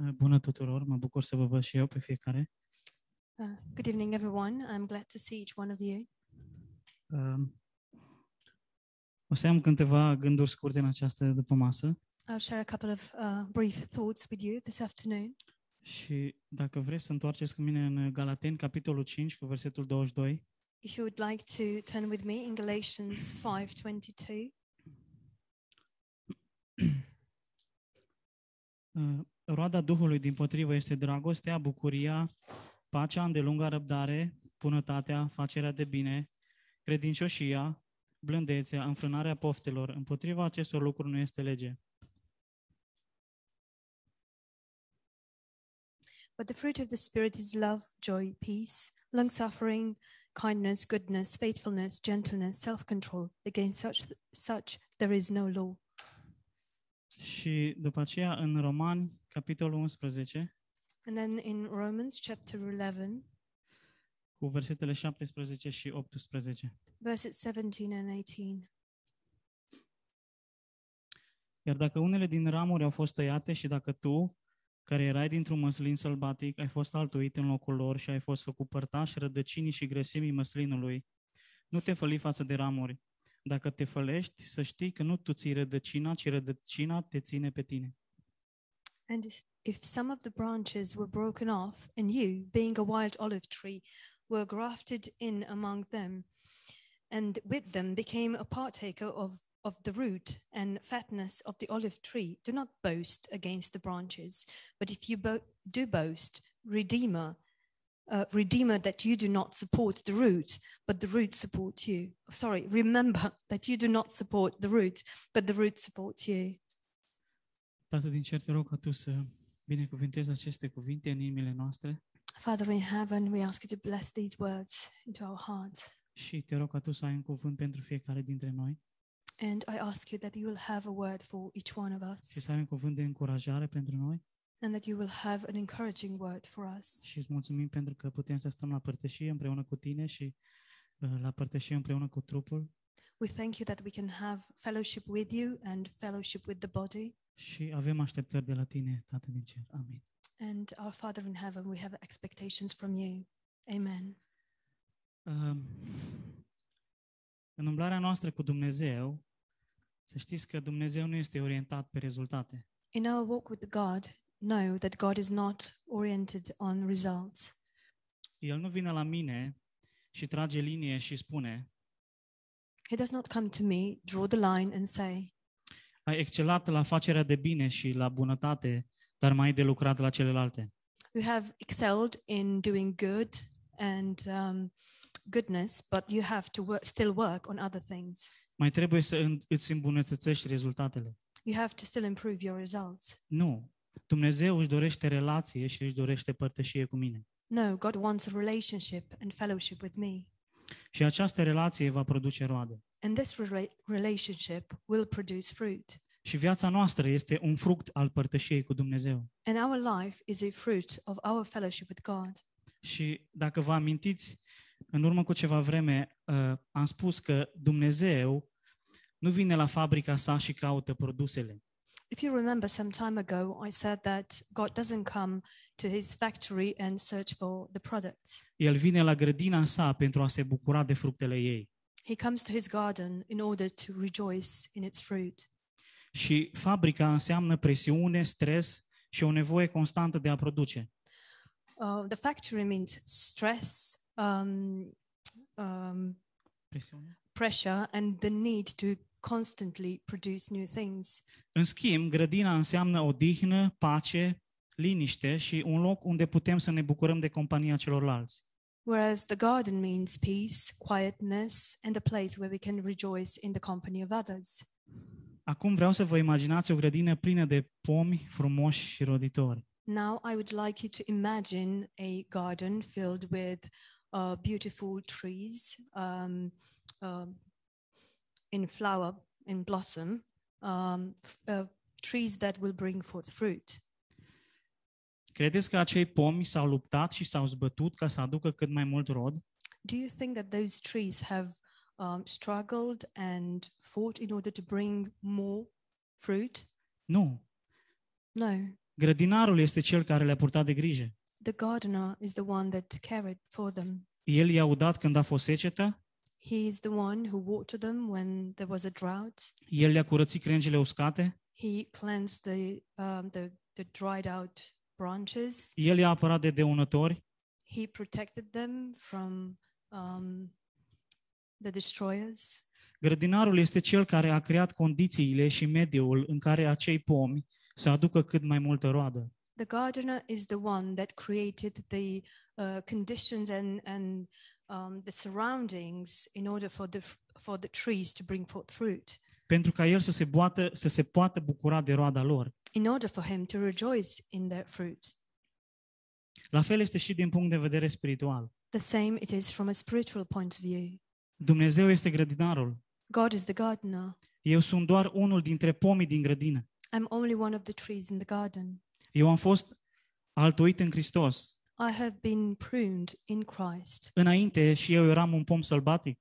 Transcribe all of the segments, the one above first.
Uh, Bună tuturor, mă bucur să vă văd și eu pe fiecare. Uh, good evening, everyone. I'm glad to see each one of you. Uh, O să am câteva gânduri scurte în această după masă I'll share a couple of uh, brief thoughts with you this afternoon. și dacă vreți să întoarceți cu mine în Galateni, capitolul 5, cu versetul 22, If you would like to turn with me in Galatians 5:22, uh, roada Duhului din potrivă este dragostea, bucuria, pacea, îndelunga răbdare, bunătatea, facerea de bine, credincioșia, blândețea, înfrânarea poftelor. Împotriva acestor lucruri nu este lege. but the fruit of the spirit is love, joy, peace, long-suffering, kindness, goodness, faithfulness, gentleness, self-control. Against such such there is no law. Și după aceea în Romani, capitolul 11, And then in Romans chapter 11, cu versetele 17 și 18. verses 17 and 18. Iar dacă unele din ramuri au fost tăiate și dacă tu, care erai dintr-un măslin sălbatic, ai fost altuit în locul lor și ai fost făcut părtaș rădăcinii și grăsimii măslinului, nu te făli față de ramuri. Dacă te fălești, să știi că nu tu ții rădăcina, ci rădăcina te ține pe tine. And if- some of the branches were broken off, and you, being a wild olive tree, were grafted in among them, and with them became a partaker of, of the root and fatness of the olive tree, do not boast against the branches. But if you bo- do boast, Redeemer, uh, Redeemer, that you do not support the root, but the root supports you. Sorry, remember that you do not support the root, but the root supports you. Tată din cer, te rog ca tu să binecuvintezi aceste cuvinte în inimile noastre Father in heaven, we ask you to bless these words into our hearts. și te rog ca tu să ai un cuvânt pentru fiecare dintre noi And I ask you that you will have a word for each one of și us să ai un cuvânt de încurajare pentru noi and that you will have an encouraging word for us. și îți mulțumim pentru că putem să stăm la părtășie împreună cu tine și uh, la părtășie împreună cu trupul We thank you that we can have fellowship with you and fellowship with the body. Și avem așteptări de la tine, Tată din cer. Amin. And our Father in heaven, we have expectations from you. Amen. Um, În umblarea noastră cu Dumnezeu, să știți că Dumnezeu nu este orientat pe rezultate. In our walk with God, know that God is not oriented on results. El nu vine la mine și trage linie și spune, He does not come to me, draw the line, and say, ai excelat la facerea de bine și la bunătate, dar mai ai de lucrat la celelalte. You have excelled in doing good and um, goodness, but you have to work, still work on other things. Mai trebuie să în- îți îmbunătățești rezultatele. You have to still improve your results. Nu. Dumnezeu își dorește relație și își dorește părtășie cu mine. No, God wants a relationship and fellowship with me. Și această relație va produce roade. And this rela- relationship will produce fruit. Și viața noastră este un fruct al părtășiei cu Dumnezeu. And our life is a fruit of our fellowship with God. Și dacă vă amintiți, în urmă cu ceva vreme uh, am spus că Dumnezeu nu vine la fabrica sa și caută produsele. If you remember some time ago, I said that God doesn't come to his factory and search for the products. El vine la grădina sa pentru a se bucura de fructele ei. He comes to his garden in order to rejoice in its fruit. Și fabrica înseamnă presiune, stres și o nevoie constantă de a produce. Uh, the factory means stress, um, um, Presiune? pressure, and the need to constantly produce new things. În schimb, grădina înseamnă odihnă, pace, liniște și un loc unde putem să ne bucurăm de compania celorlalți. Whereas the garden means peace, quietness, and a place where we can rejoice in the company of others. Acum vreau să vă imaginați o grădină plină de pomi frumoși și roditori. Now, I would like you to imagine a garden filled with uh, beautiful trees um, um, in flower, in blossom, um, f- uh, trees that will bring forth fruit. Credeți că acei pomi s-au luptat și s-au zbătut ca să aducă cât mai mult rod? Do you think that those trees have um, struggled and fought in order to bring more fruit? Nu. No. Grădinarul este cel care le-a purtat de grijă. The gardener is the one that cared for them. El i-a udat când a fost secetă, He is the one who watered them when there was a drought. el le-a curățit crengile uscate, He cleansed the, um, the, the dried out branches. el i-a apărat de deunători, He protected them from um, the destroyers. Grădinarul este cel care a creat condițiile și mediul în care acei pomi să aducă cât mai multă roadă. The gardener is the one that created the uh, conditions and, and um, the surroundings in order for the, f- for the trees to bring forth fruit, Pentru ca el să se, boată, să se poată bucura de roada lor. in order for him to rejoice in their fruit. La fel este și din punct de vedere spiritual. The same it is from a spiritual point of view. Dumnezeu este grădinarul. God is the gardener. Eu sunt doar unul dintre pomii din grădină. I'm only one of the trees in the garden. Eu am fost altoit în Hristos. I have been pruned in Christ, Înainte și eu eram un pom sălbatic,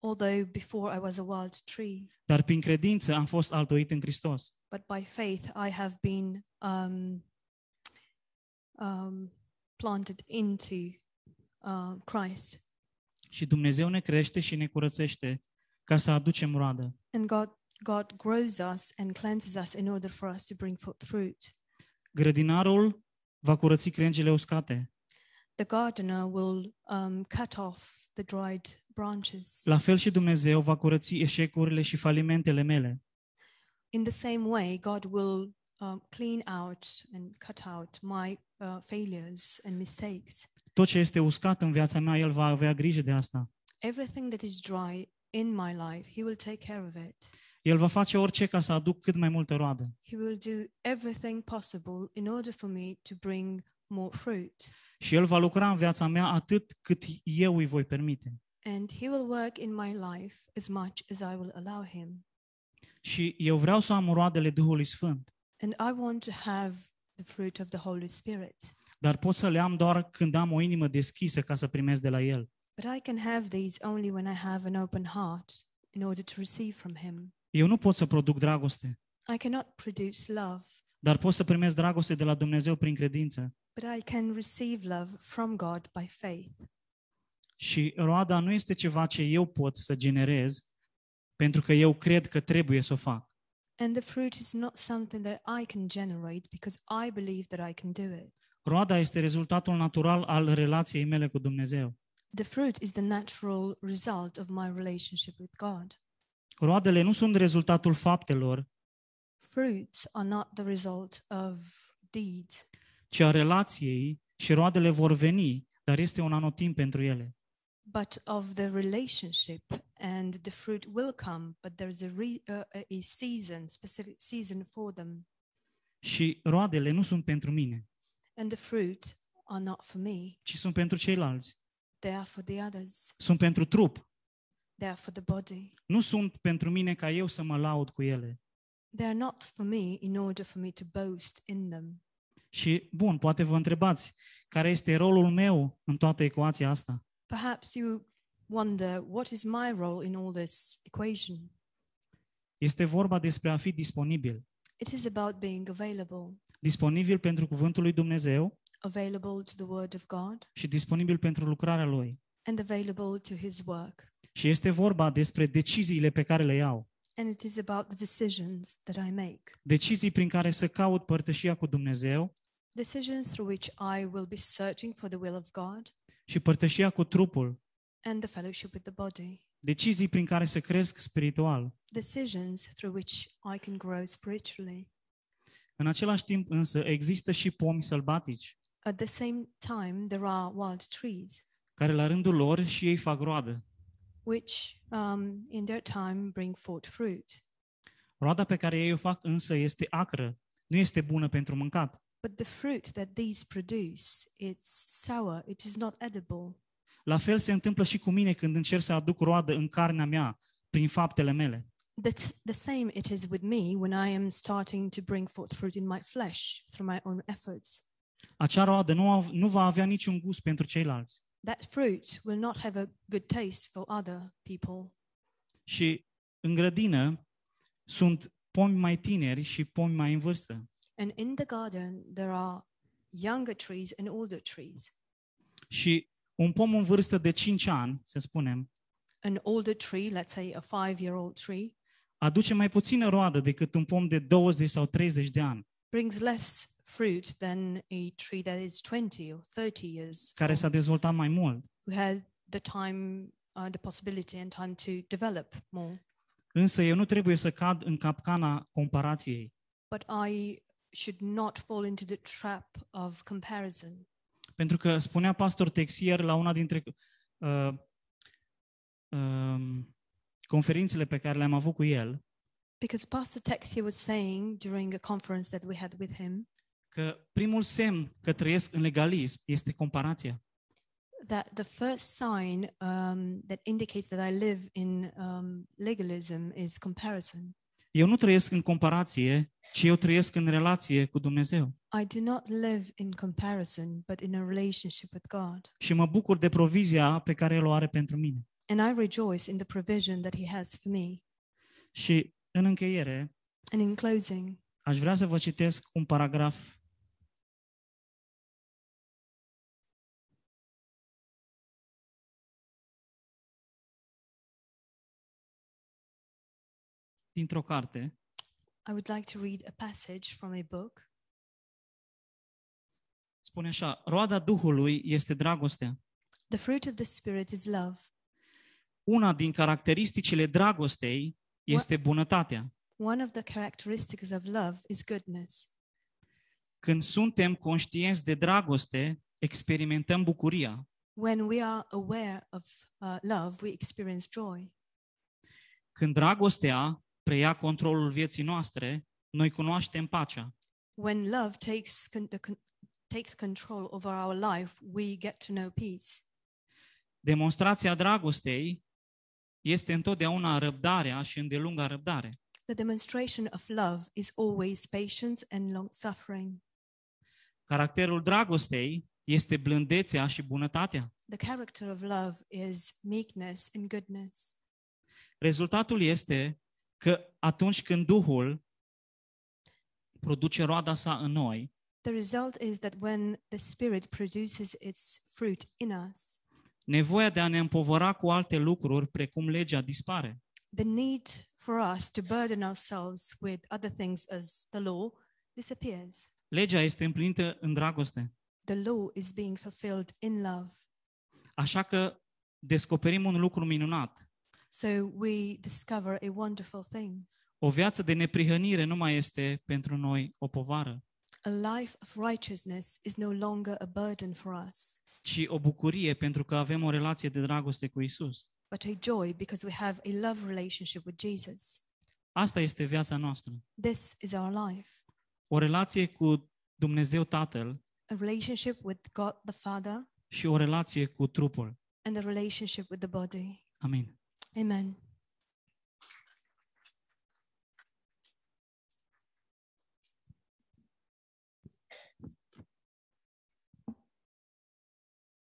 although before I was a wild tree. dar prin credință am fost altoit în Hristos. But by faith I have been um, um, planted into uh, Christ. Și Dumnezeu ne crește și ne curățește ca să aducem roadă. And God, God grows us and cleanses us in order for us to bring forth fruit. Grădinarul va curăți crengile uscate. The gardener will um, cut off the dried branches. La fel și Dumnezeu va curăți eșecurile și falimentele mele. In the same way, God will um, clean out and cut out my uh, failures and mistakes. Tot ce este uscat în viața mea, El va avea grijă de asta. Everything that is dry in my life, He will take care of it. El va face orice ca să aduc cât mai multă roadă. He will do everything possible in order for me to bring more fruit. Și El va lucra în viața mea atât cât eu îi voi permite. And He will work in my life as much as I will allow Him. Și eu vreau să am roadele Duhului Sfânt, And I want to have the fruit of the Holy Spirit. dar pot să le am doar când am o inimă deschisă ca să primesc de la El. But I can have these only when I have an open heart in order to receive from Him. Eu nu pot să produc dragoste, I cannot produce love, dar pot să primesc dragoste de la Dumnezeu prin credință. but I can receive love from God by faith. Și roada nu este ceva ce eu pot să generez, pentru că eu cred că trebuie să o fac. And the fruit is not something that I can generate because I believe that I can do it. Roada este rezultatul natural al relației mele cu Dumnezeu. The fruit is the natural result of my relationship with God. Roadele nu sunt rezultatul faptelor, Fruits are not the result of deeds, ci a relației și roadele vor veni, dar este un anotimp pentru ele. but of the relationship. And the fruit will come, but there's a, re, uh, a season, specific season for them. Și roadele nu sunt pentru mine, And the fruit are not for me, ci sunt pentru ceilalți. they are for the others, Sunt pentru trup. They are for the body. Nu sunt pentru mine ca eu să mă laud cu ele. They are not for me in order for me to boast in them. Și, bun, poate vă întrebați, care este rolul meu în toată ecuația asta? Perhaps you wonder what is my role in all this equation? Este vorba despre a fi disponibil. It is about being available, Disponibil pentru cuvântul lui Dumnezeu available to the Word of God și disponibil pentru lucrarea lui. and available to His work. Și este vorba despre deciziile pe care le iau. And it is about the decisions that I make, Decizii prin care să caut părtășia cu Dumnezeu decisions through which I will be searching for the will of God și părtășia cu trupul. and the fellowship with the body, Decizii prin care să cresc spiritual. decisions through which I can grow spiritually. În același timp însă există și pomi sălbatici, At the same time, there are wild trees, care la rândul lor și ei fac roadă. Which um, in their time bring forth fruit. Roada pe care ei o fac însă este acră, nu este bună pentru mâncat. But the fruit that these produce, it's sour, it is not edible. La fel se întâmplă și cu mine când încerc să aduc roadă în carnea mea, prin faptele mele. The, the same it is with me when I am starting to bring forth fruit in my flesh through my own efforts. Acea roadă nu, av- nu va avea niciun gust pentru ceilalți. That fruit will not have a good taste for other people. Și în grădină sunt pomi mai tineri și pomi mai în vârstă. And in the garden there are younger trees and older trees. Și un pom în vârstă de 5 ani, să spunem, An older tree, let's say a five-year-old tree, aduce mai puțină roadă decât un pom de 20 sau 30 de ani, brings less fruit than a tree that is 20 or 30 years care s-a old, dezvoltat mai mult. who had the time, uh, the possibility and time to develop more. Însă eu nu trebuie să cad în capcana comparației, But I should not fall into the trap of comparison. pentru că spunea pastor Texier la una dintre uh, um, conferințele pe care le-am avut cu el, Because Pastor Texier was saying during a conference that we had with him că primul semn că trăiesc în legalism este comparația. that the first sign um, that indicates that I live in um, legalism is comparison. Eu nu trăiesc în comparație, ci eu trăiesc în relație cu Dumnezeu. I do not live in comparison, but in a relationship with God. Și mă bucur de provizia pe care El o are pentru mine. And I rejoice in the provision that He has for me. Și în încheiere, And in closing, aș vrea să vă citesc un paragraf dintr-o carte I would like to read a passage from a book. Spune așa, roada Duhului este dragostea. The fruit of the Spirit is love. Una din caracteristicile dragostei este bunătatea. One of the characteristics of love is goodness. Când suntem conștienți de dragoste, experimentăm bucuria. When we are aware of uh, love, we experience joy. Când dragostea preia controlul vieții noastre, noi cunoaștem pacea. When love takes con- the con- takes control over our life, we get to know peace. Demonstrația dragostei este întotdeauna răbdarea și îndelunga răbdare. The demonstration of love is always patience and long suffering. Caracterul dragostei este blândețea și bunătatea. The character of love is meekness and goodness. Rezultatul este că atunci când Duhul produce roada sa în noi, The result is that when the Spirit produces its fruit in us, nevoia de a ne împovăra cu alte lucruri, precum legea, dispare. the need for us to burden ourselves with other things as the law disappears. Legea este împlinită în dragoste. The law is being fulfilled in love. Așa că descoperim un lucru minunat. So we discover a wonderful thing. O viață de neprihănire nu mai este pentru noi o povară, A life of righteousness is no longer a burden for us, ci o bucurie pentru că avem o relație de dragoste cu Isus. but a joy because we have a love relationship with Jesus. Asta este viața noastră. This is our life. O relație cu Dumnezeu Tatăl A relationship with God the Father și o relație cu trupul. and a relationship with the body. Amin. Amen.